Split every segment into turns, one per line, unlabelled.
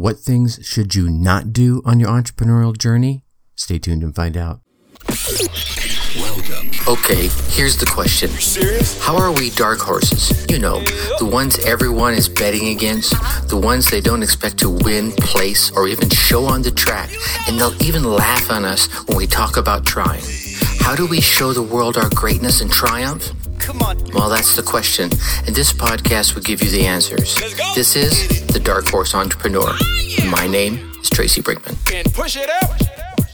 What things should you not do on your entrepreneurial journey? Stay tuned and find out.
Welcome.
Okay, here's the question.
Serious?
How are we dark horses? You know, the ones everyone is betting against, the ones they don't expect to win, place, or even show on the track, and they'll even laugh on us when we talk about trying. How do we show the world our greatness and triumph?
Come on.
Well, that's the question, and this podcast will give you the answers. This is The Dark Horse Entrepreneur. Ah, My name is Tracy Brinkmann.
And push it out.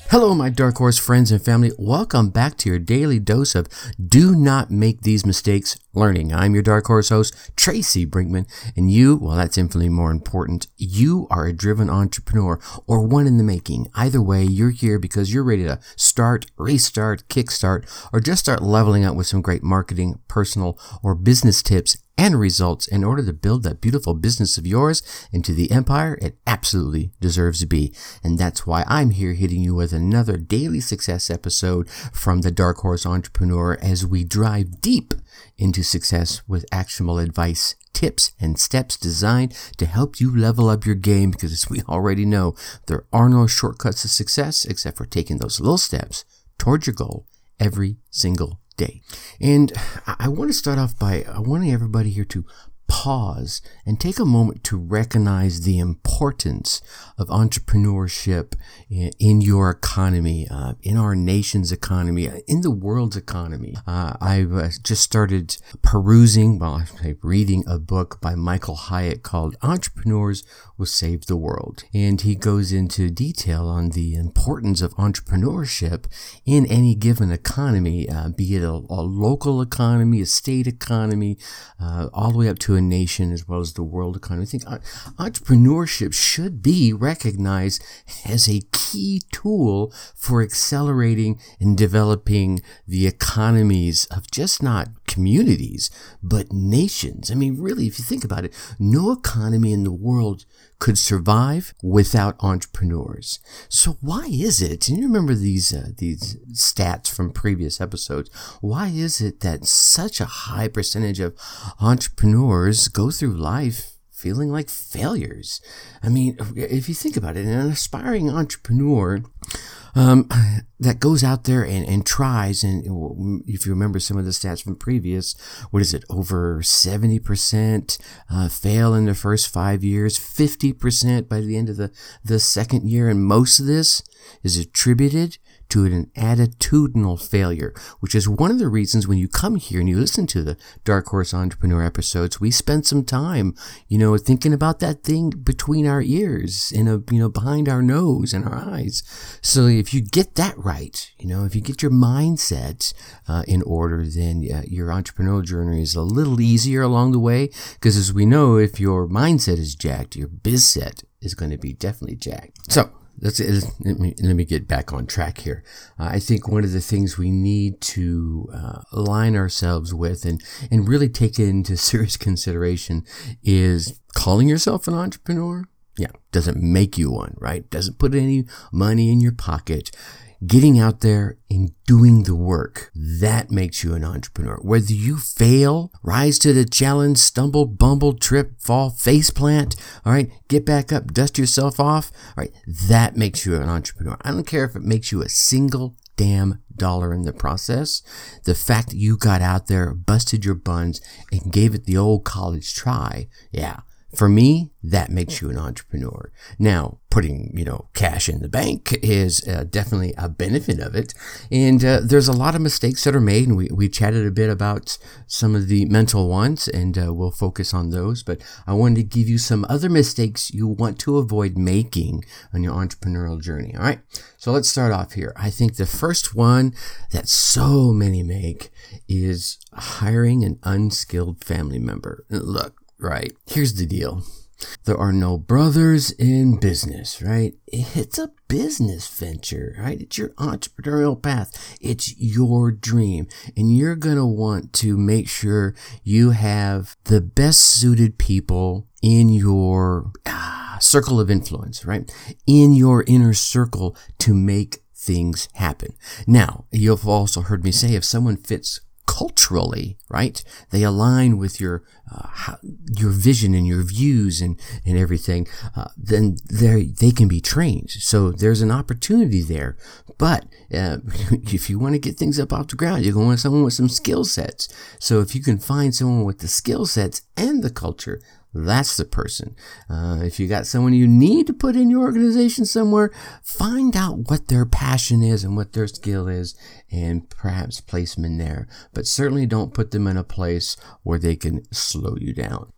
Hello, my Dark Horse friends and family. Welcome back to your daily dose of Do Not Make These Mistakes Learning. I'm your Dark Horse host, Tracy Brinkmann, and you, well, that's infinitely more important. You are a driven entrepreneur or one in the making. Either way, you're here because you're ready to start, restart, kickstart, or just start leveling up with some great marketing, personal, or business tips and results in order to build that beautiful business of yours into the empire it absolutely deserves to be. And that's why I'm here hitting you with another daily success episode from the Dark Horse Entrepreneur as we drive deep into success with actionable advice, tips, and steps designed to help you level up your game because as we already know, there are no shortcuts to success except for taking those little steps towards your goal every single day. And I want to start off by wanting everybody here to pause and take a moment to recognize the importance of entrepreneurship in, in your economy, uh, in our nation's economy, uh, in the world's economy. Uh, I've uh, just started perusing, well, I'm reading a book by Michael Hyatt called Entrepreneurs Will Save the World. And he goes into detail on the importance of entrepreneurship in any given economy, uh, be it a, a local economy, a state economy, uh, all the way up to a nation as well as the world economy. I think entrepreneurship should be recognized as a key tool for accelerating and developing the economies of just not communities, but nations. I mean, really, if you think about it, no economy in the world could survive without entrepreneurs. So why is it? And you remember these uh, these stats from previous episodes. Why is it that such a high percentage of entrepreneurs go through life feeling like failures? I mean, if you think about it, an aspiring entrepreneur um, that goes out there and, and tries, and if you remember some of the stats from previous, what is it? Over 70% uh, fail in the first five years, 50% by the end of the, the second year. And most of this is attributed to an attitudinal failure, which is one of the reasons when you come here and you listen to the Dark Horse Entrepreneur episodes, we spend some time, you know, thinking about that thing between our ears and, a, you know, behind our nose and our eyes. So if you get that right, you know, if you get your mindset uh, in order, then uh, your entrepreneurial journey is a little easier along the way. Because as we know, if your mindset is jacked, your biz set is going to be definitely jacked. So, let's let me let me get back on track here. Uh, I think one of the things we need to uh, align ourselves with and and really take it into serious consideration is calling yourself an entrepreneur. Yeah, doesn't make you one, right? Doesn't put any money in your pocket. Getting out there and doing the work, that makes you an entrepreneur. Whether you fail, rise to the challenge, stumble, bumble, trip, fall, face plant, all right, get back up, dust yourself off, all right, that makes you an entrepreneur. I don't care if it makes you a single damn dollar in the process. The fact that you got out there, busted your buns, and gave it the old college try, yeah, for me, that makes you an entrepreneur. Now, putting, you know, cash in the bank is uh, definitely a benefit of it. And uh, there's a lot of mistakes that are made. And we, we chatted a bit about some of the mental ones, and uh, we'll focus on those. But I wanted to give you some other mistakes you want to avoid making on your entrepreneurial journey. All right. So let's start off here. I think the first one that so many make is hiring an unskilled family member. Look, right? Here's the deal. There are no brothers in business, right? It's a business venture, right? It's your entrepreneurial path. It's your dream. And you're going to want to make sure you have the best suited people in your ah, circle of influence, right? In your inner circle to make things happen. Now, you've also heard me say if someone fits culturally, right? They align with your uh, your vision and your views and and everything. Uh, then they they can be trained. So there's an opportunity there. But uh, if you want to get things up off the ground, you're going to want someone with some skill sets. So if you can find someone with the skill sets and the culture, that's the person. Uh, if you got someone you need to put in your organization somewhere, find out what their passion is and what their skill is, and perhaps place them in there. But certainly don't put them in a place where they can slow you down.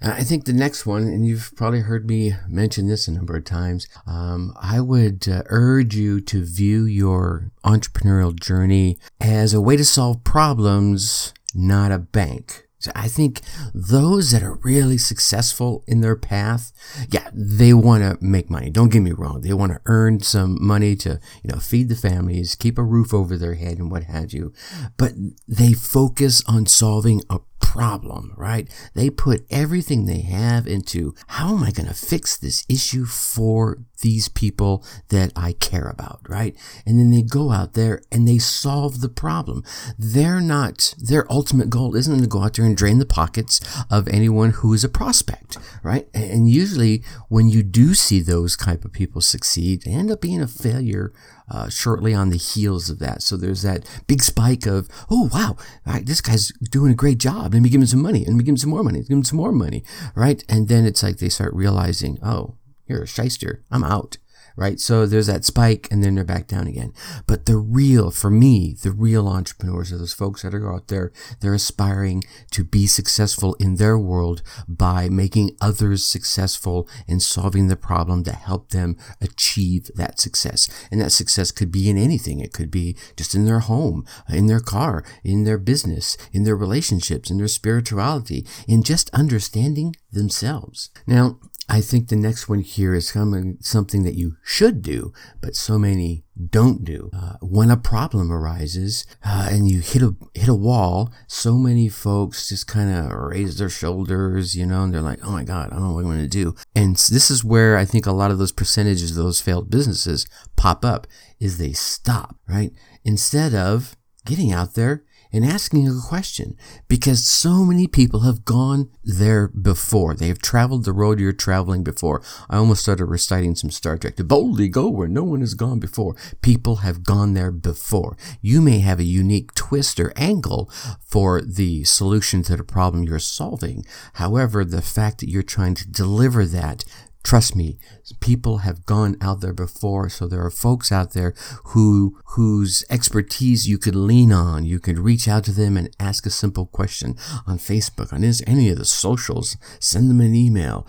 Uh, I think the next one, and you've probably heard me mention this a number of times, um, I would uh, urge you to view your entrepreneurial journey as a way to solve problems, not a bank. I think those that are really successful in their path, yeah, they want to make money. Don't get me wrong. They want to earn some money to, you know, feed the families, keep a roof over their head and what have you. But they focus on solving a problem, right? They put everything they have into how am I going to fix this issue for these people that I care about, right? And then they go out there and they solve the problem. They're not, their ultimate goal isn't to go out there and drain the pockets of anyone who is a prospect, right? And usually when you do see those type of people succeed, they end up being a failure uh, shortly on the heels of that. So there's that big spike of, oh, wow, right, this guy's doing a great job. Let me give him some money. Let me give him some more money. Give him some more money, right? And then it's like they start realizing, oh, you're a shyster. I'm out right? So there's that spike and then they're back down again. But the real, for me, the real entrepreneurs are those folks that are out there, they're aspiring to be successful in their world by making others successful and solving the problem to help them achieve that success. And that success could be in anything. It could be just in their home, in their car, in their business, in their relationships, in their spirituality, in just understanding themselves. Now, I think the next one here is something that you should do, but so many don't do. Uh, when a problem arises uh, and you hit a hit a wall, so many folks just kind of raise their shoulders, you know, and they're like, "Oh my God, I don't know what I'm going to do." And this is where I think a lot of those percentages of those failed businesses pop up. Is they stop right instead of getting out there and asking a question because so many people have gone there before. They have traveled the road you're traveling before. I almost started reciting some Star Trek to boldly go where no one has gone before. People have gone there before. You may have a unique twist or angle for the solution to the problem you're solving. However, the fact that you're trying to deliver that Trust me, people have gone out there before, so there are folks out there who whose expertise you could lean on. You could reach out to them and ask a simple question on Facebook, on any of the socials. Send them an email.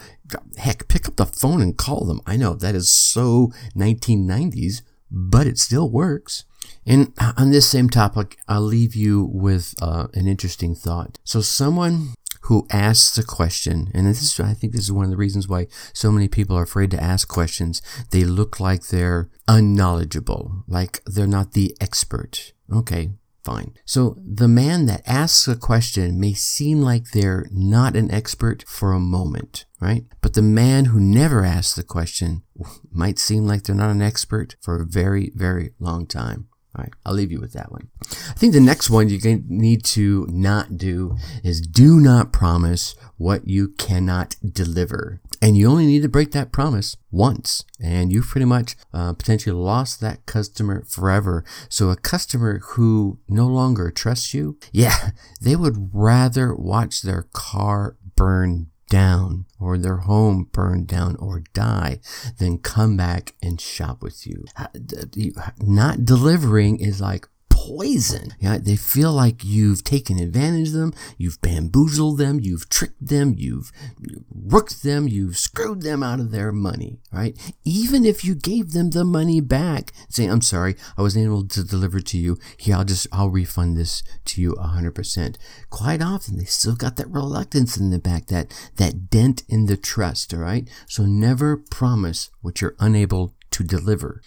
Heck, pick up the phone and call them. I know that is so 1990s, but it still works. And on this same topic, I'll leave you with uh, an interesting thought. So, someone who asks a question, and this is, I think this is one of the reasons why so many people are afraid to ask questions. They look like they're unknowledgeable, like they're not the expert. Okay, fine. So the man that asks a question may seem like they're not an expert for a moment, right? But the man who never asks the question might seem like they're not an expert for a very, very long time. All right, I'll leave you with that one. I think the next one you need to not do is do not promise what you cannot deliver. And you only need to break that promise once, and you've pretty much uh, potentially lost that customer forever. So, a customer who no longer trusts you, yeah, they would rather watch their car burn down or their home burn down or die than come back and shop with you. Uh, not delivering is like poison. Yeah, they feel like you've taken advantage of them, you've bamboozled them, you've tricked them, you've rooked them, you've screwed them out of their money, right? Even if you gave them the money back, saying, I'm sorry, I wasn't able to deliver to you. Here, I'll just, I'll refund this to you 100%. Quite often, they still got that reluctance in the back, that, that dent in the trust, all right? So never promise what you're unable to deliver.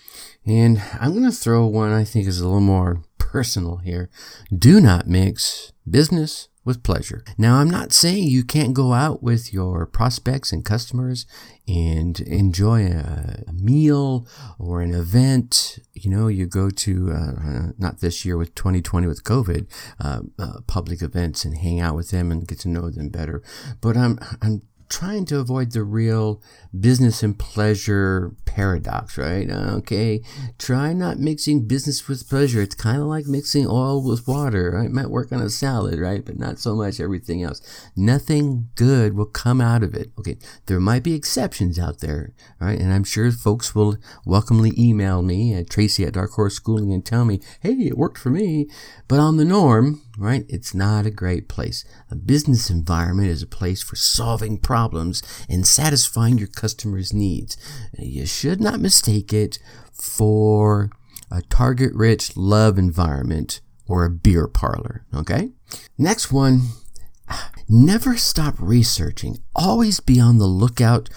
And I'm going to throw one I think is a little more personal here. Do not mix business with pleasure. Now, I'm not saying you can't go out with your prospects and customers and enjoy a, meal or an event, you know, you go to, uh, not this year with 2020 with COVID, uh, uh, public events and hang out with them and get to know them better. But I'm, I'm trying to avoid the real business and pleasure paradox, right? Okay, try not mixing business with pleasure. It's kind of like mixing oil with water. Right? It might work on a salad, right? But not so much everything else. Nothing good will come out of it. Okay, there might be exceptions out there, right? And I'm sure folks will welcomely email me at Tracy at Dark Horse Schooling and tell me, hey, it worked for me. But on the norm, right? It's not a great place. A business environment is a place for solving problems and satisfying your customers' needs. You should not mistake it for a target rich love environment or a beer parlor, okay? Next one, never stop researching. Always be on the lookout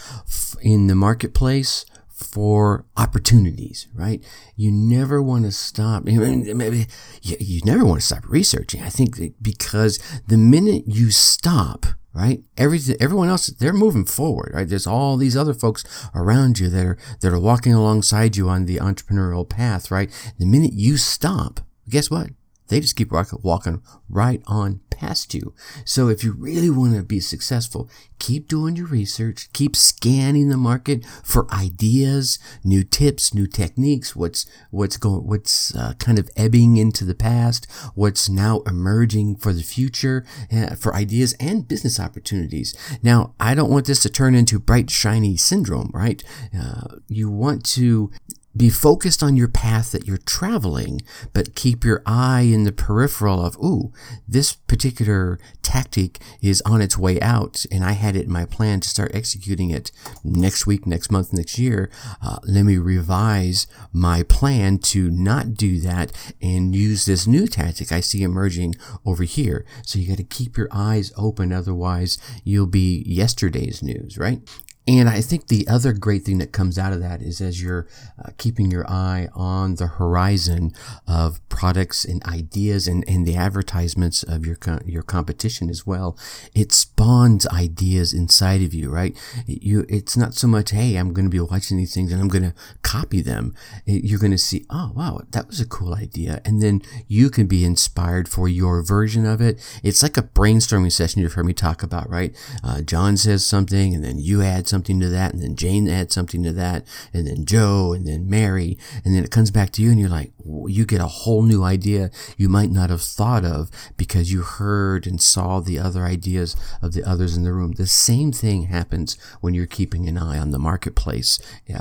in the marketplace for opportunities, right? You never want to stop. Maybe you, never want to stop researching. I think because the minute you stop, right, everything, everyone else, they're moving forward, right? There's all these other folks around you that are that are walking alongside you on the entrepreneurial path, right? The minute you stop, guess what? They just keep walking right on past you. So if you really want to be successful, keep doing your research, keep scanning the market for ideas, new tips, new techniques, what's what's going what's uh, kind of ebbing into the past, what's now emerging for the future, uh, for ideas and business opportunities. Now, I don't want this to turn into bright shiny syndrome, right? Uh, you want to be focused on your path that you're traveling, but keep your eye in the peripheral of, ooh, this particular tactic is on its way out, and I had it in my plan to start executing it next week, next month, next year. Uh, let me revise my plan to not do that and use this new tactic I see emerging over here. So you got to keep your eyes open, otherwise, you'll be yesterday's news, right? And I think the other great thing that comes out of that is as you're uh, keeping your eye on the horizon of products and ideas and, and the advertisements of your your competition as well, it spawns ideas inside of you, right? You it's not so much, hey, I'm going to be watching these things and I'm going to copy them. You're going to see, oh wow, that was a cool idea, and then you can be inspired for your version of it. It's like a brainstorming session you've heard me talk about, right? Uh, John says something, and then you add something something to that, and then Jane adds something to that, and then Joe, and then Mary, and then it comes back to you, and you're like, you get a whole new idea you might not have thought of because you heard and saw the other ideas of the others in the room. The same thing happens when you're keeping an eye on the marketplace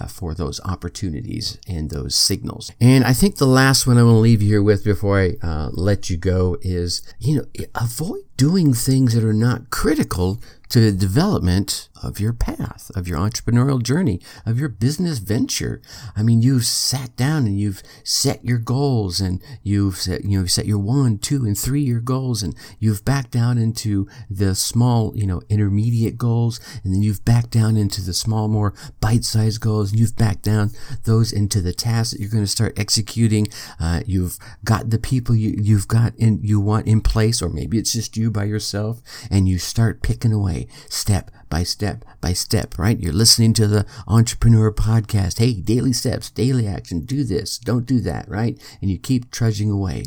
for those opportunities and those signals. And I think the last one I want to leave you here with before I uh, let you go is, you know, avoid doing things that are not critical to the development of your path, of your entrepreneurial journey, of your business venture. I mean, you've sat down and you've set your goals and you've set, you know, set your one, two, and three year goals and you've backed down into the small, you know, intermediate goals and then you've backed down into the small, more bite sized goals and you've backed down those into the tasks that you're going to start executing. Uh, you've got the people you, you've got in, you want in place, or maybe it's just you by yourself and you start picking away step by step by step, right? You're listening to the entrepreneur podcast. Hey, daily steps, daily action, do this, don't do that, right? And you keep trudging away.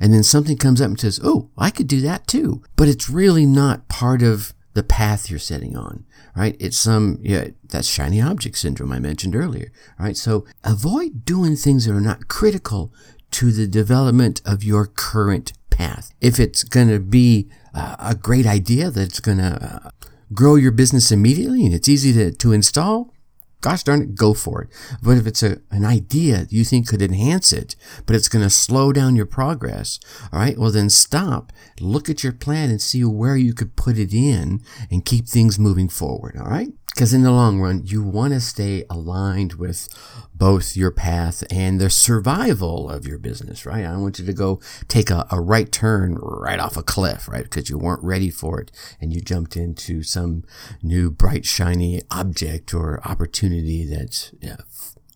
And then something comes up and says, Oh, I could do that too. But it's really not part of the path you're setting on, right? It's some, yeah, that's shiny object syndrome I mentioned earlier, right? So avoid doing things that are not critical to the development of your current path. If it's going to be a great idea that's going to uh, grow your business immediately and it's easy to, to install, gosh darn it, go for it. But if it's a, an idea you think could enhance it, but it's going to slow down your progress, all right, well then stop, look at your plan and see where you could put it in and keep things moving forward, all right? Because in the long run, you want to stay aligned with both your path and the survival of your business, right? I don't want you to go take a, a right turn right off a cliff, right? Because you weren't ready for it and you jumped into some new bright, shiny object or opportunity that's yeah,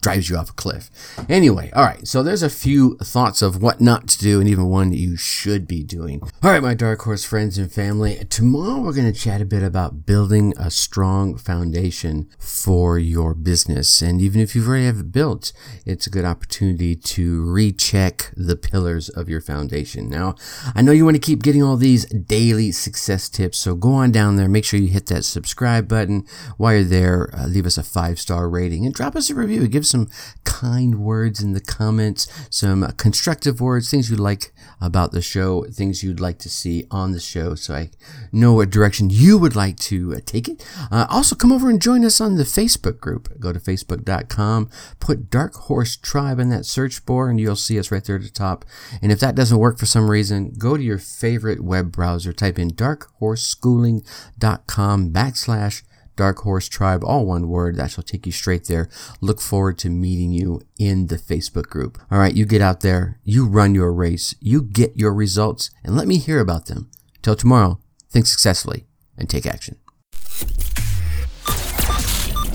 drives you off a cliff. Anyway, all right, so there's a few thoughts of what not to do and even one that you should be doing. All right, my Dark Horse friends and family, tomorrow we're going to chat a bit about building a strong foundation for your business. And even if you've already have it built, it's a good opportunity to recheck the pillars of your foundation. Now, I know you want to keep getting all these daily success tips, so go on down there, make sure you hit that subscribe button. While you're there, uh, leave us a five star rating and drop us a review. Some kind words in the comments, some constructive words, things you like about the show, things you'd like to see on the show, so I know what direction you would like to uh, take it. Uh, also, come over and join us on the Facebook group. Go to facebook.com, put Dark Horse Tribe in that search bar, and you'll see us right there at the top. And if that doesn't work for some reason, go to your favorite web browser, type in darkhorseschooling.com backslash Dark Horse Tribe, all one word. That shall take you straight there. Look forward to meeting you in the Facebook group. All right, you get out there, you run your race, you get your results, and let me hear about them. Till tomorrow, think successfully and take action.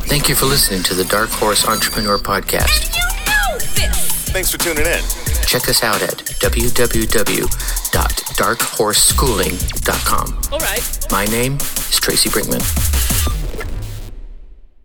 Thank you for listening to the Dark Horse Entrepreneur Podcast.
Thanks for tuning in.
Check us out at www.darkhorseschooling.com.
All right.
My name is Tracy Brinkmann.